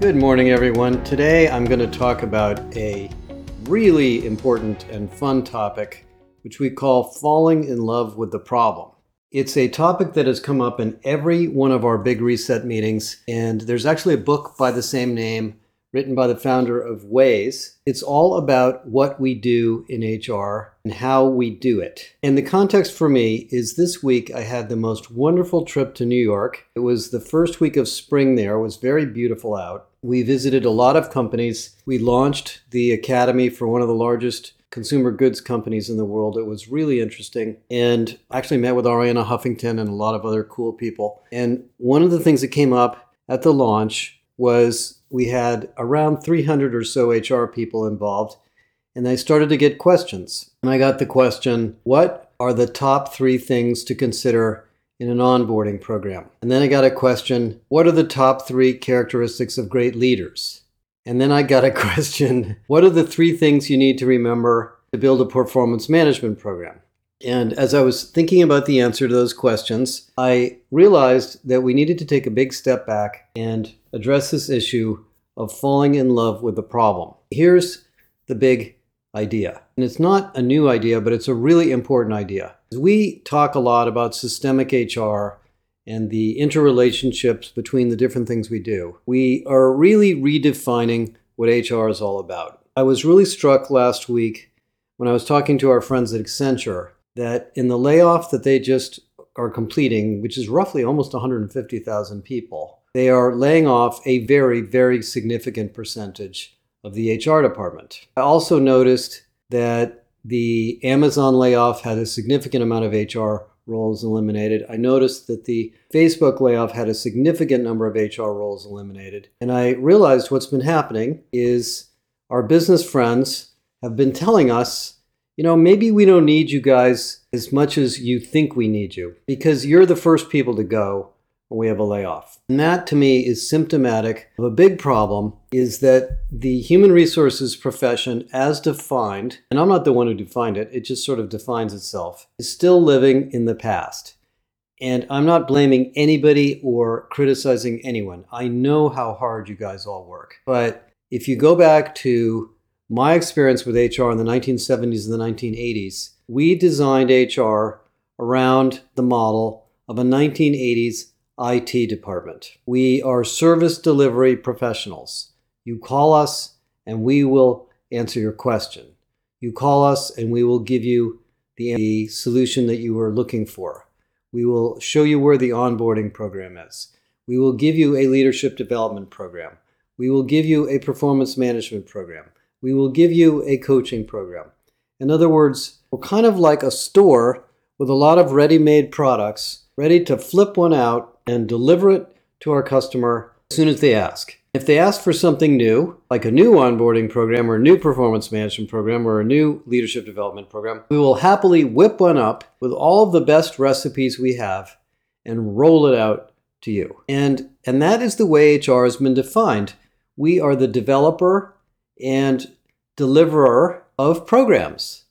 Good morning, everyone. Today I'm going to talk about a really important and fun topic, which we call falling in love with the problem. It's a topic that has come up in every one of our big reset meetings, and there's actually a book by the same name written by the founder of Waze. It's all about what we do in HR and how we do it. And the context for me is this week I had the most wonderful trip to New York. It was the first week of spring there. It was very beautiful out. We visited a lot of companies. We launched the academy for one of the largest consumer goods companies in the world. It was really interesting. And I actually met with Arianna Huffington and a lot of other cool people. And one of the things that came up at the launch was we had around 300 or so HR people involved, and I started to get questions. And I got the question What are the top three things to consider in an onboarding program? And then I got a question What are the top three characteristics of great leaders? And then I got a question What are the three things you need to remember to build a performance management program? And as I was thinking about the answer to those questions, I realized that we needed to take a big step back and address this issue of falling in love with the problem. Here's the big idea. And it's not a new idea, but it's a really important idea. We talk a lot about systemic HR and the interrelationships between the different things we do. We are really redefining what HR is all about. I was really struck last week when I was talking to our friends at Accenture that in the layoff that they just are completing, which is roughly almost 150,000 people, they are laying off a very, very significant percentage of the HR department. I also noticed that the Amazon layoff had a significant amount of HR roles eliminated. I noticed that the Facebook layoff had a significant number of HR roles eliminated. And I realized what's been happening is our business friends have been telling us you know, maybe we don't need you guys as much as you think we need you because you're the first people to go we have a layoff. And that to me is symptomatic of a big problem is that the human resources profession as defined, and I'm not the one who defined it, it just sort of defines itself, is still living in the past. And I'm not blaming anybody or criticizing anyone. I know how hard you guys all work. But if you go back to my experience with HR in the 1970s and the 1980s, we designed HR around the model of a 1980s IT department. We are service delivery professionals. You call us and we will answer your question. You call us and we will give you the solution that you are looking for. We will show you where the onboarding program is. We will give you a leadership development program. We will give you a performance management program we will give you a coaching program. In other words, we're kind of like a store with a lot of ready made products, ready to flip one out and deliver it to our customer as soon as they ask. If they ask for something new, like a new onboarding program or a new performance management program or a new leadership development program, we will happily whip one up with all of the best recipes we have and roll it out to you. And, and that is the way HR has been defined. We are the developer and deliverer of programs,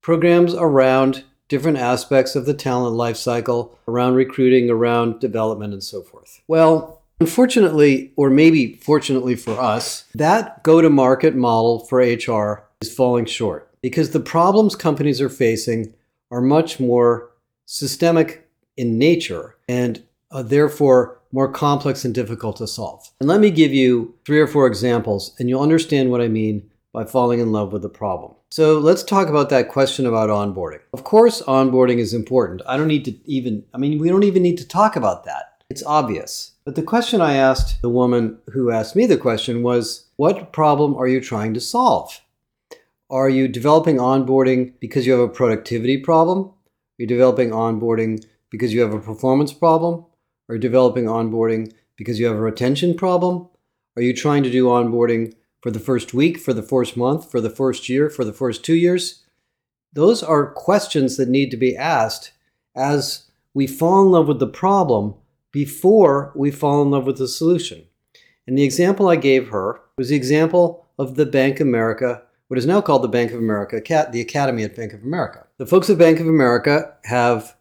programs around different aspects of the talent lifecycle, around recruiting, around development, and so forth. Well, unfortunately, or maybe fortunately for us, that go to market model for HR is falling short because the problems companies are facing are much more systemic in nature and uh, therefore more complex and difficult to solve. And let me give you three or four examples, and you'll understand what I mean by falling in love with the problem. So let's talk about that question about onboarding. Of course, onboarding is important. I don't need to even, I mean, we don't even need to talk about that. It's obvious. But the question I asked the woman who asked me the question was what problem are you trying to solve? Are you developing onboarding because you have a productivity problem? Are you developing onboarding because you have a performance problem? Are you developing onboarding because you have a retention problem? Are you trying to do onboarding for the first week, for the first month, for the first year, for the first two years? Those are questions that need to be asked as we fall in love with the problem before we fall in love with the solution. And the example I gave her was the example of the Bank of America what is now called the Bank of America, the Academy at Bank of America. The folks at Bank of America have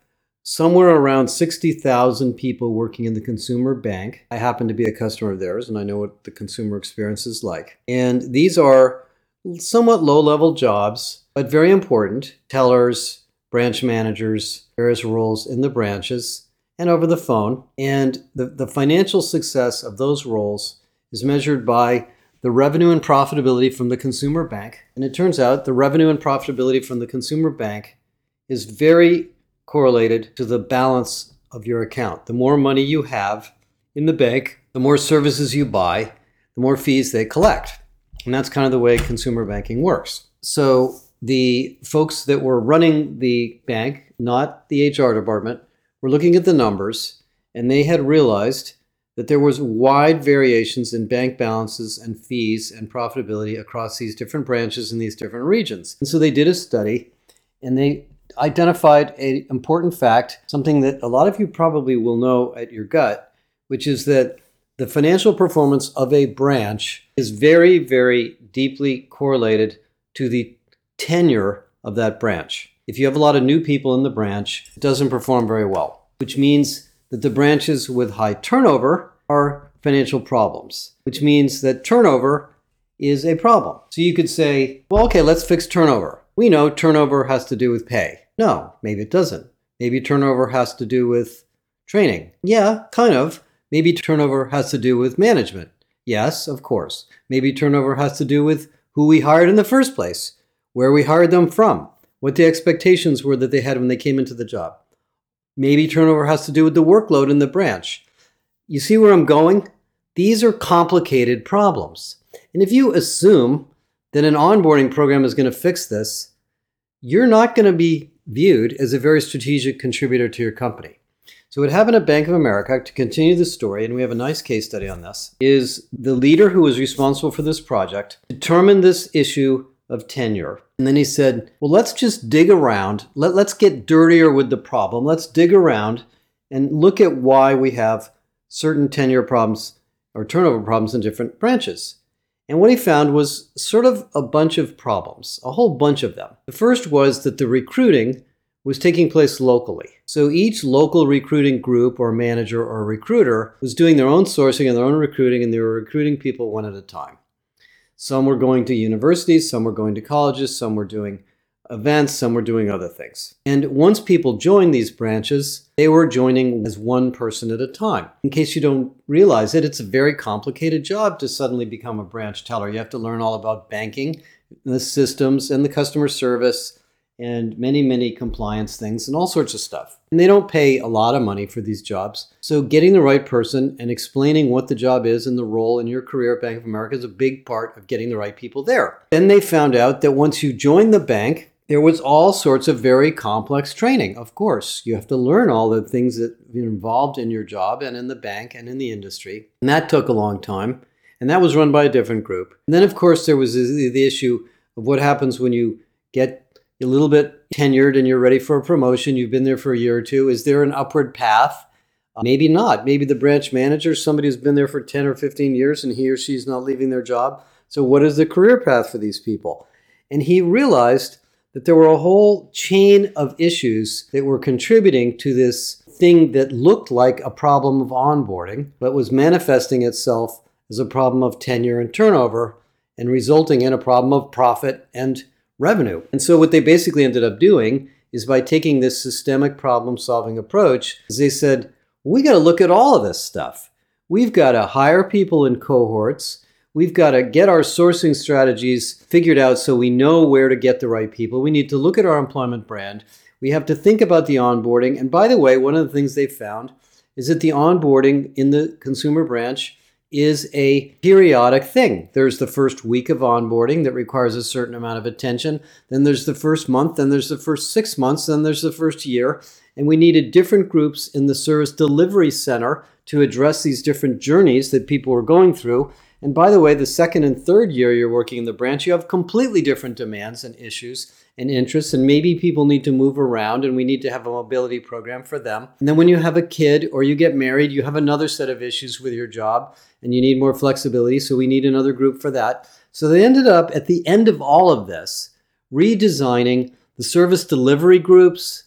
somewhere around 60,000 people working in the consumer bank. I happen to be a customer of theirs and I know what the consumer experience is like. And these are somewhat low level jobs, but very important tellers, branch managers, various roles in the branches and over the phone. And the, the financial success of those roles is measured by the revenue and profitability from the consumer bank. And it turns out the revenue and profitability from the consumer bank is very correlated to the balance of your account. The more money you have in the bank, the more services you buy, the more fees they collect. And that's kind of the way consumer banking works. So the folks that were running the bank, not the HR department, were looking at the numbers and they had realized that there was wide variations in bank balances and fees and profitability across these different branches in these different regions. And so they did a study and they identified an important fact, something that a lot of you probably will know at your gut, which is that the financial performance of a branch is very, very deeply correlated to the tenure of that branch. If you have a lot of new people in the branch, it doesn't perform very well, which means that the branches with high turnover are financial problems, which means that turnover is a problem. So you could say, well, okay, let's fix turnover. We know turnover has to do with pay. No, maybe it doesn't. Maybe turnover has to do with training. Yeah, kind of. Maybe turnover has to do with management. Yes, of course. Maybe turnover has to do with who we hired in the first place, where we hired them from, what the expectations were that they had when they came into the job. Maybe turnover has to do with the workload in the branch. You see where I'm going? These are complicated problems. And if you assume that an onboarding program is going to fix this, you're not going to be viewed as a very strategic contributor to your company. So, what happened at Bank of America, to continue the story, and we have a nice case study on this, is the leader who was responsible for this project determined this issue of tenure. And then he said, Well, let's just dig around. Let, let's get dirtier with the problem. Let's dig around and look at why we have certain tenure problems or turnover problems in different branches. And what he found was sort of a bunch of problems, a whole bunch of them. The first was that the recruiting was taking place locally. So each local recruiting group or manager or recruiter was doing their own sourcing and their own recruiting, and they were recruiting people one at a time. Some were going to universities, some were going to colleges, some were doing events, some were doing other things. And once people joined these branches, they were joining as one person at a time. In case you don't realize it, it's a very complicated job to suddenly become a branch teller. You have to learn all about banking, the systems, and the customer service, and many, many compliance things, and all sorts of stuff. And they don't pay a lot of money for these jobs. So, getting the right person and explaining what the job is and the role in your career at Bank of America is a big part of getting the right people there. Then they found out that once you join the bank, there was all sorts of very complex training. Of course, you have to learn all the things that are involved in your job and in the bank and in the industry. And that took a long time. And that was run by a different group. And then, of course, there was the issue of what happens when you get a little bit tenured and you're ready for a promotion. You've been there for a year or two. Is there an upward path? Uh, maybe not. Maybe the branch manager, somebody who's been there for 10 or 15 years and he or she's not leaving their job. So, what is the career path for these people? And he realized that there were a whole chain of issues that were contributing to this thing that looked like a problem of onboarding, but was manifesting itself as a problem of tenure and turnover and resulting in a problem of profit and revenue. And so, what they basically ended up doing is by taking this systemic problem solving approach, they said, we got to look at all of this stuff. We've got to hire people in cohorts we've got to get our sourcing strategies figured out so we know where to get the right people. We need to look at our employment brand. We have to think about the onboarding. And by the way, one of the things they found is that the onboarding in the consumer branch is a periodic thing. There's the first week of onboarding that requires a certain amount of attention. Then there's the first month. Then there's the first six months. Then there's the first year. And we needed different groups in the service delivery center to address these different journeys that people were going through. And by the way, the second and third year you're working in the branch, you have completely different demands and issues and interests. And maybe people need to move around and we need to have a mobility program for them. And then when you have a kid or you get married, you have another set of issues with your job and you need more flexibility. So we need another group for that. So they ended up at the end of all of this redesigning the service delivery groups,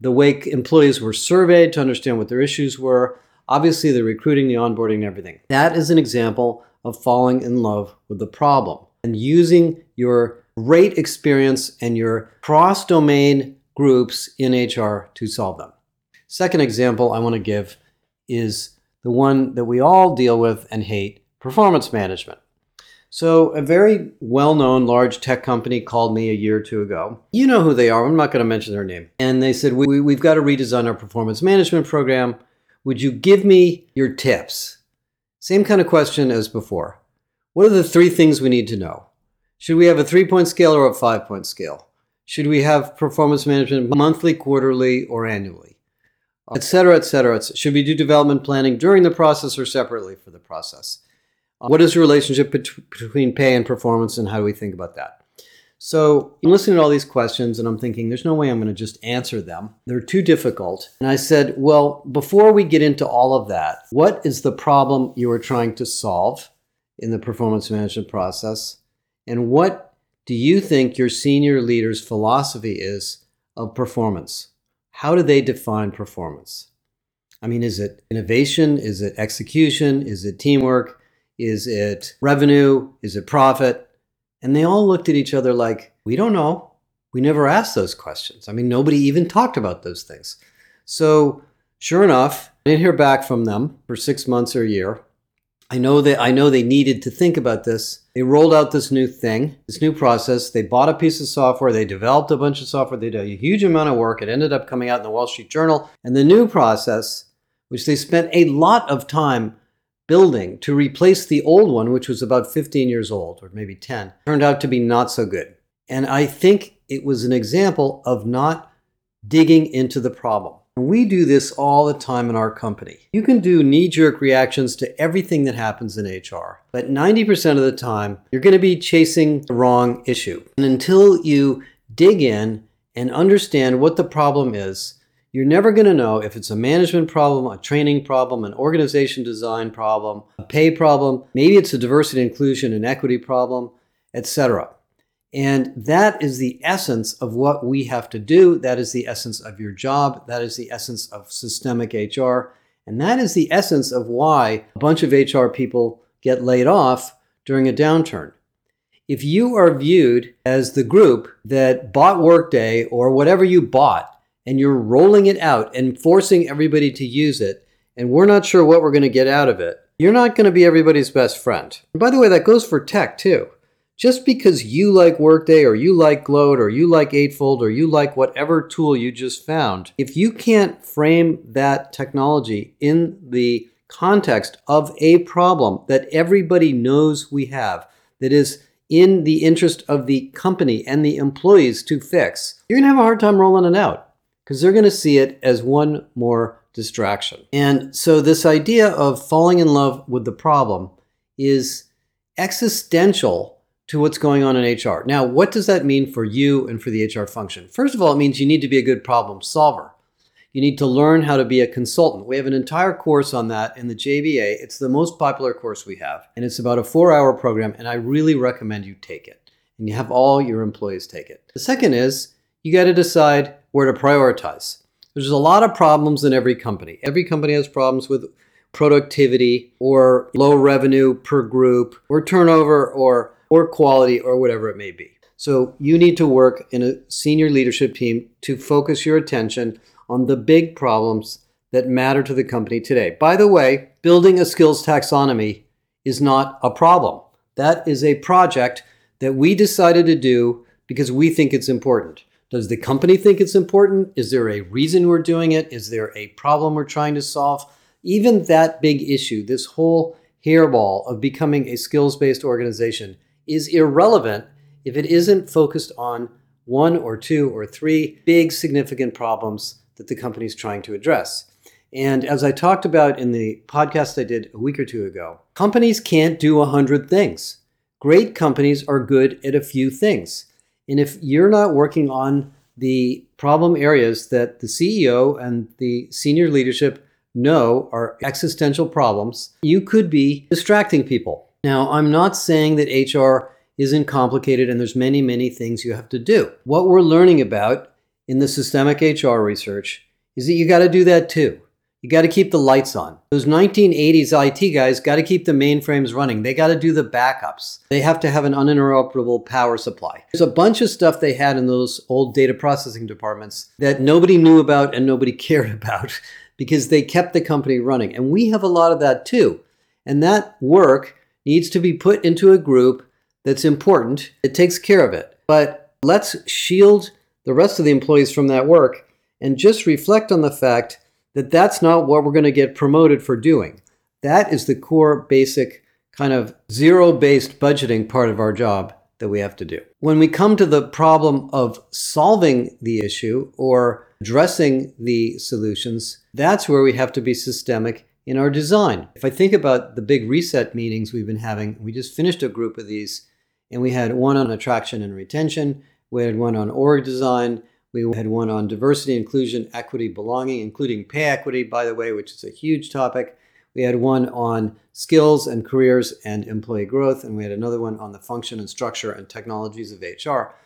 the way employees were surveyed to understand what their issues were, obviously the recruiting, the onboarding, and everything. That is an example of falling in love with the problem and using your great experience and your cross domain groups in HR to solve them. Second example I want to give is the one that we all deal with and hate performance management. So, a very well known large tech company called me a year or two ago. You know who they are, I'm not going to mention their name. And they said, we, We've got to redesign our performance management program. Would you give me your tips? Same kind of question as before. What are the three things we need to know? Should we have a three point scale or a five point scale? Should we have performance management monthly, quarterly, or annually? Et cetera, et cetera. Should we do development planning during the process or separately for the process? What is the relationship bet- between pay and performance, and how do we think about that? So I'm listening to all these questions, and I'm thinking, there's no way I'm going to just answer them. They're too difficult. And I said, well, before we get into all of that, what is the problem you are trying to solve in the performance management process? And what do you think your senior leader's philosophy is of performance? How do they define performance? I mean, is it innovation? Is it execution? Is it teamwork? Is it revenue? Is it profit? And they all looked at each other like, we don't know. We never asked those questions. I mean, nobody even talked about those things. So, sure enough, I didn't hear back from them for six months or a year. I know that I know they needed to think about this. They rolled out this new thing, this new process. They bought a piece of software. They developed a bunch of software. They did a huge amount of work. It ended up coming out in the Wall Street Journal. And the new process, which they spent a lot of time building to replace the old one, which was about 15 years old or maybe 10, turned out to be not so good. And I think it was an example of not digging into the problem. And we do this all the time in our company. You can do knee jerk reactions to everything that happens in HR, but 90% of the time, you're going to be chasing the wrong issue. And until you dig in and understand what the problem is, you're never going to know if it's a management problem, a training problem, an organization design problem, a pay problem, maybe it's a diversity, inclusion, and equity problem, etc. And that is the essence of what we have to do. That is the essence of your job. That is the essence of systemic HR. And that is the essence of why a bunch of HR people get laid off during a downturn. If you are viewed as the group that bought Workday or whatever you bought and you're rolling it out and forcing everybody to use it, and we're not sure what we're going to get out of it, you're not going to be everybody's best friend. And by the way, that goes for tech too. Just because you like Workday or you like Gloat or you like Eightfold or you like whatever tool you just found, if you can't frame that technology in the context of a problem that everybody knows we have, that is in the interest of the company and the employees to fix, you're going to have a hard time rolling it out because they're going to see it as one more distraction. And so, this idea of falling in love with the problem is existential to what's going on in HR. Now, what does that mean for you and for the HR function? First of all, it means you need to be a good problem solver. You need to learn how to be a consultant. We have an entire course on that in the JBA. It's the most popular course we have, and it's about a four hour program, and I really recommend you take it. And you have all your employees take it. The second is you got to decide where to prioritize. There's a lot of problems in every company. Every company has problems with productivity or low revenue per group or turnover or or quality or whatever it may be. So you need to work in a senior leadership team to focus your attention on the big problems that matter to the company today. By the way, building a skills taxonomy is not a problem. That is a project that we decided to do because we think it's important. Does the company think it's important? Is there a reason we're doing it? Is there a problem we're trying to solve? Even that big issue, this whole hairball of becoming a skills based organization, is irrelevant if it isn't focused on one or two or three big significant problems that the company is trying to address. And as I talked about in the podcast I did a week or two ago, companies can't do a hundred things. Great companies are good at a few things. And if you're not working on the problem areas that the CEO and the senior leadership know are existential problems, you could be distracting people. Now, I'm not saying that HR isn't complicated and there's many, many things you have to do. What we're learning about in the systemic HR research is that you got to do that too. You got to keep the lights on. Those 1980s IT guys got to keep the mainframes running. They got to do the backups. They have to have an uninterruptible power supply. There's a bunch of stuff they had in those old data processing departments that nobody knew about and nobody cared about because they kept the company running. And we have a lot of that too. And that work needs to be put into a group that's important. It takes care of it. But let's shield the rest of the employees from that work and just reflect on the fact that that's not what we're going to get promoted for doing. That is the core basic kind of zero based budgeting part of our job that we have to do. When we come to the problem of solving the issue or addressing the solutions, that's where we have to be systemic in our design. If I think about the big reset meetings we've been having, we just finished a group of these, and we had one on attraction and retention, we had one on org design, we had one on diversity, inclusion, equity, belonging, including pay equity, by the way, which is a huge topic. We had one on skills and careers and employee growth, and we had another one on the function and structure and technologies of HR.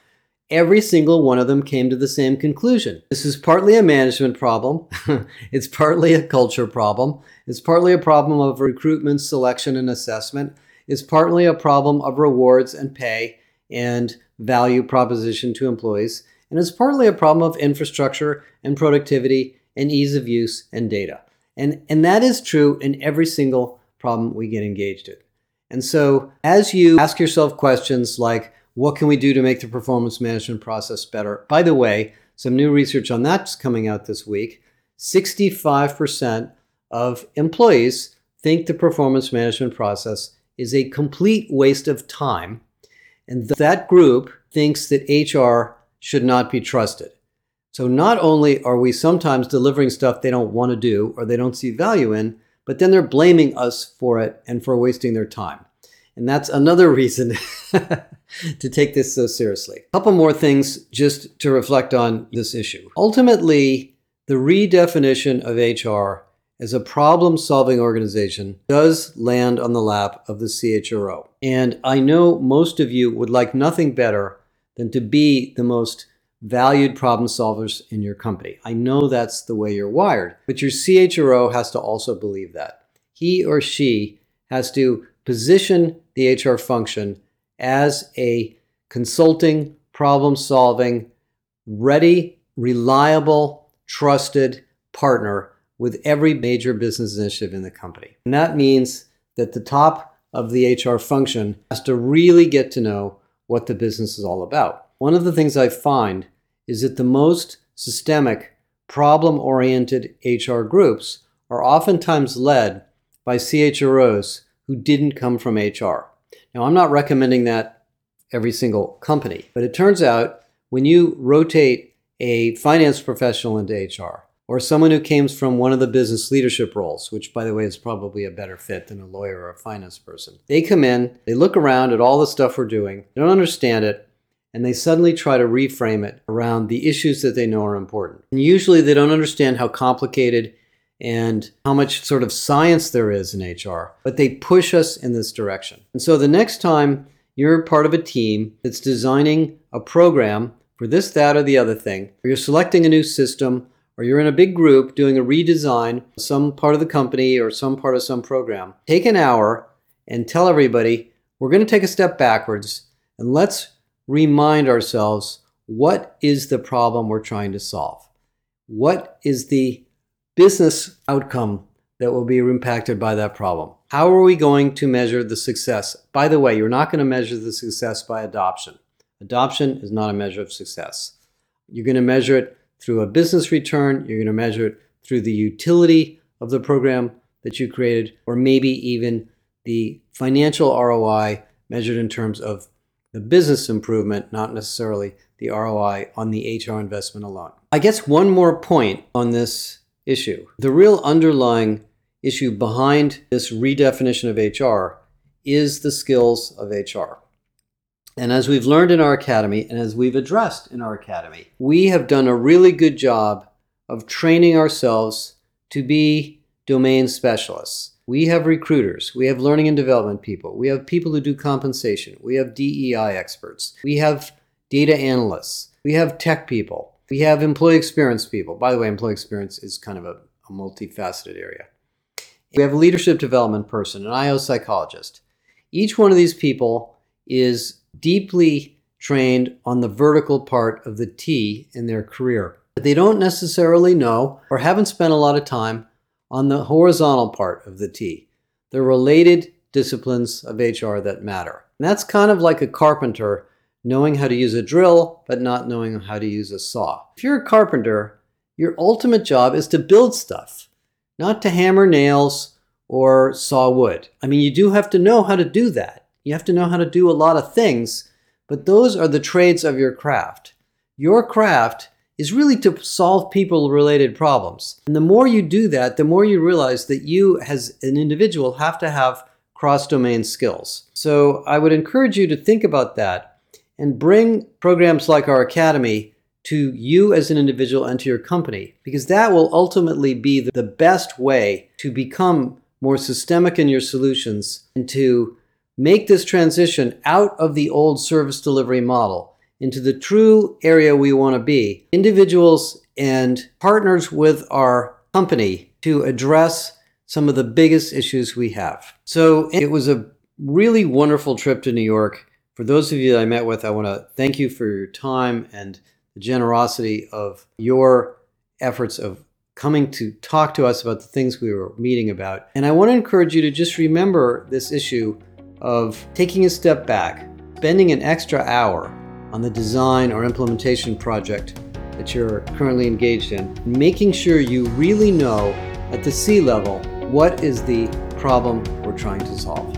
Every single one of them came to the same conclusion. This is partly a management problem. it's partly a culture problem. It's partly a problem of recruitment, selection, and assessment. It's partly a problem of rewards and pay and value proposition to employees and it's partly a problem of infrastructure and productivity and ease of use and data. And, and that is true in every single problem we get engaged in. And so, as you ask yourself questions like, what can we do to make the performance management process better? By the way, some new research on that's coming out this week. 65% of employees think the performance management process is a complete waste of time. And that group thinks that HR should not be trusted. So not only are we sometimes delivering stuff they don't want to do or they don't see value in, but then they're blaming us for it and for wasting their time. And that's another reason to take this so seriously. A couple more things just to reflect on this issue. Ultimately, the redefinition of HR as a problem solving organization does land on the lap of the CHRO. And I know most of you would like nothing better than to be the most valued problem solvers in your company. I know that's the way you're wired, but your CHRO has to also believe that. He or she has to position the HR function as a consulting, problem solving, ready, reliable, trusted partner with every major business initiative in the company. And that means that the top of the HR function has to really get to know what the business is all about. One of the things I find is that the most systemic, problem oriented HR groups are oftentimes led by CHROs who didn't come from HR. Now, I'm not recommending that every single company, but it turns out when you rotate a finance professional into HR, or someone who came from one of the business leadership roles, which by the way is probably a better fit than a lawyer or a finance person. They come in, they look around at all the stuff we're doing, they don't understand it, and they suddenly try to reframe it around the issues that they know are important. And usually they don't understand how complicated and how much sort of science there is in HR, but they push us in this direction. And so the next time you're part of a team that's designing a program for this, that, or the other thing, or you're selecting a new system, or you're in a big group doing a redesign, some part of the company or some part of some program, take an hour and tell everybody, we're going to take a step backwards and let's remind ourselves what is the problem we're trying to solve? What is the business outcome that will be impacted by that problem? How are we going to measure the success? By the way, you're not going to measure the success by adoption. Adoption is not a measure of success. You're going to measure it through a business return, you're going to measure it through the utility of the program that you created, or maybe even the financial ROI measured in terms of the business improvement, not necessarily the ROI on the HR investment alone. I guess one more point on this issue. The real underlying issue behind this redefinition of HR is the skills of HR. And as we've learned in our academy and as we've addressed in our academy, we have done a really good job of training ourselves to be domain specialists. We have recruiters. We have learning and development people. We have people who do compensation. We have DEI experts. We have data analysts. We have tech people. We have employee experience people. By the way, employee experience is kind of a, a multifaceted area. We have a leadership development person, an IO psychologist. Each one of these people is deeply trained on the vertical part of the T in their career. But they don't necessarily know or haven't spent a lot of time on the horizontal part of the T, the related disciplines of HR that matter. And that's kind of like a carpenter knowing how to use a drill, but not knowing how to use a saw. If you're a carpenter, your ultimate job is to build stuff, not to hammer nails or saw wood. I mean, you do have to know how to do that. You have to know how to do a lot of things, but those are the trades of your craft. Your craft is really to solve people related problems. And the more you do that, the more you realize that you, as an individual, have to have cross domain skills. So I would encourage you to think about that and bring programs like our Academy to you as an individual and to your company, because that will ultimately be the best way to become more systemic in your solutions and to make this transition out of the old service delivery model into the true area we want to be individuals and partners with our company to address some of the biggest issues we have. So it was a really wonderful trip to New York. For those of you that I met with, I want to thank you for your time and the generosity of your efforts of coming to talk to us about the things we were meeting about. And I want to encourage you to just remember this issue of taking a step back, spending an extra hour on the design or implementation project that you're currently engaged in, making sure you really know at the C level what is the problem we're trying to solve.